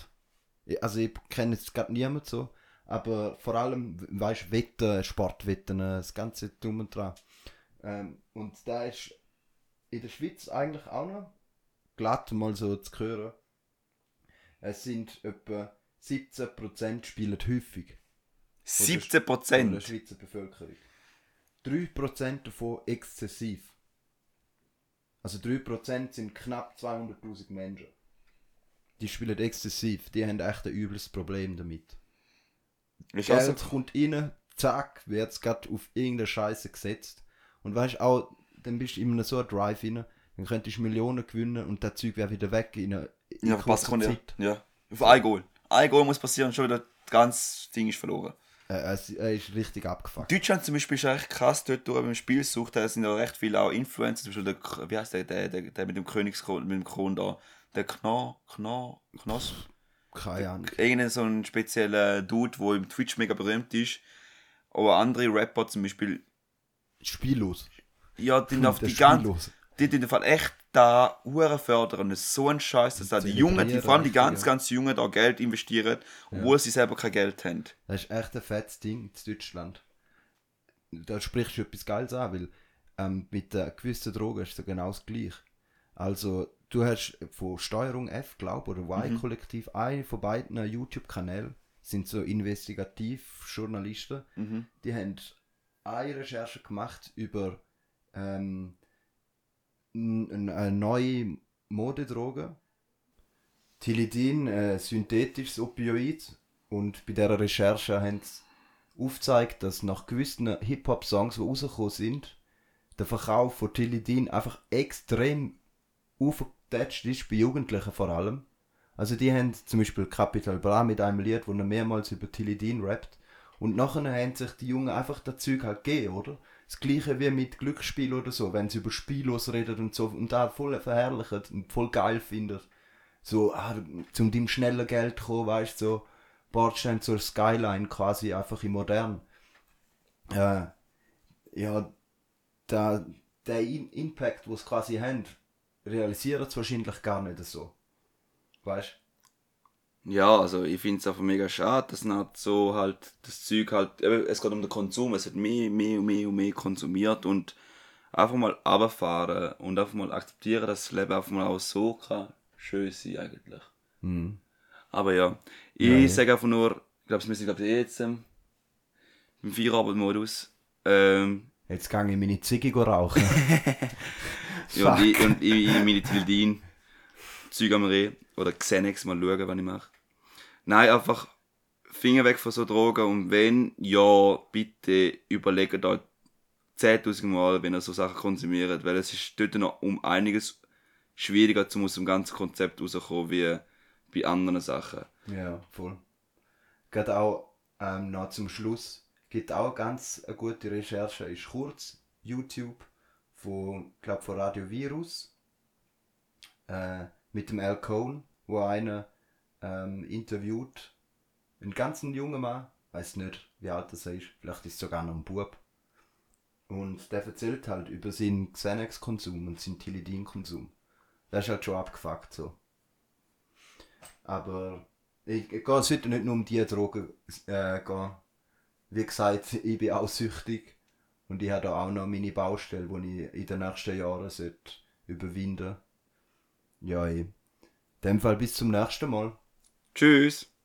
Also ich kenne jetzt gerade niemanden so, aber vor allem, weißt du, Wetten, Sportwetten, äh, das ganze Dumm und dran. Ähm, und da ist in der Schweiz eigentlich auch noch glatt mal so zu hören. Es sind etwa 17% spielen häufig 17 von der. Schweizer Bevölkerung. 3% davon exzessiv. Also 3% sind knapp 200.000 Menschen. Die spielen exzessiv, die haben echt ein übles Problem damit. Ist Geld also, kommt rein, zack, wird es gerade auf irgendeine Scheiße gesetzt. Und weißt auch, dann bist du in einem so einem Drive rein, dann könntest du Millionen gewinnen und das Zeug wäre wieder weg in einer in ja, kurzer Sekunde, Zeit. ja. Auf ein Goal. Ein Goal muss passieren und schon wieder das ganze Ding ist verloren. Äh, es, er ist richtig abgefuckt. Deutschland zum Beispiel ist echt krass dort durch, beim Spiel sucht, da sind ja recht viele auch Influencer, zum Beispiel der, wie heißt der, der, der, der mit dem Königskron, mit dem Kron da, der Kno, Kno, Knoss, Keine Ahnung. irgendein so ein spezieller Dude, der im Twitch mega berühmt ist, aber andere Rapper zum Beispiel, Spiellos. ja, die auf Der die ganze, die in dem Fall echt da Uhren fördern, das ist so ein Scheiß, dass da die Jungen, die, vor allem die ganz, ja. ganz Jungen da Geld investieren, obwohl sie selber kein Geld haben. Das ist echt ein fettes Ding in Deutschland. Da sprichst du etwas Geiles an, weil ähm, mit äh, gewissen Drogen ist es ja genau das Gleiche. Also, du hast von Steuerung F, glaube oder Y-Kollektiv, einen von beiden YouTube-Kanälen sind so Investigativ-Journalisten. Die haben eine Recherche gemacht über ähm, eine neue Modedroge. Tilidin, äh, synthetisches Opioid. Und bei dieser Recherche haben sie aufgezeigt, dass nach gewissen Hip-Hop-Songs, die rausgekommen sind, der Verkauf von Tilidin einfach extrem aufgetatscht ist, bei Jugendlichen vor allem. Also die haben zum Beispiel Capital Bra mit einem Lied, wo er mehrmals über Tilidin rappt. Und nachher haben sich die Jungen einfach das Zeug halt gegeben, oder? Das gleiche wie mit Glücksspiel oder so, wenn sie über Spiellos reden und so und da voll verherrlichen und voll geil finden. So, ah, zum dem schneller Geld kommen, weißt du, so, Bordstein zur Skyline quasi einfach in modern. Äh, ja, da, der In Impact, es quasi haben, realisieren es wahrscheinlich gar nicht so. Weißt Ja, also ich finde es einfach mega schade, dass nicht so halt das Zeug halt, es geht um den Konsum, es wird mehr, mehr und mehr und mehr konsumiert und einfach mal runterfahren und einfach mal akzeptieren, dass das Leben einfach mal auch so kann schön sein eigentlich. Mhm. Aber ja, ich ja. sage einfach nur, ich glaube, wir sind glaub ich, jetzt ähm, im Feierabendmodus. Ähm, Jetzt gehe ich meine go rauchen. ja, und Fuck. ich, und ich, ich meine Tildin Zeug am Reh oder Xenex mal schauen, was ich mache. Nein, einfach Finger weg von so Drogen und wenn, ja, bitte überlegt euch 10.000 Mal, wenn ihr so Sachen konsumiert, weil es ist dort noch um einiges schwieriger, zum aus dem ganzen Konzept rauszukommen, wie bei anderen Sachen. Ja, voll. Geht auch ähm, noch zum Schluss. Gibt auch ganz eine gute Recherche, ist kurz YouTube von, glaub, von Radio Virus äh, mit dem Al Cohn, wo einer ähm, interviewt, einen ganzen jungen Mann, weiß nicht, wie alt er ist, vielleicht ist es sogar noch ein Bub. Und der erzählt halt über seinen Xanax-Konsum und seinen Tilidin-Konsum. Das ist halt schon abgefuckt so. Aber ich, ich es heute nicht nur um die Drogen äh, gehen. Wie gesagt, ich bin auch süchtig und ich habe da auch noch meine Baustelle, die ich in den nächsten Jahren sollte überwinden Ja, in dem Fall bis zum nächsten Mal. Tschüss!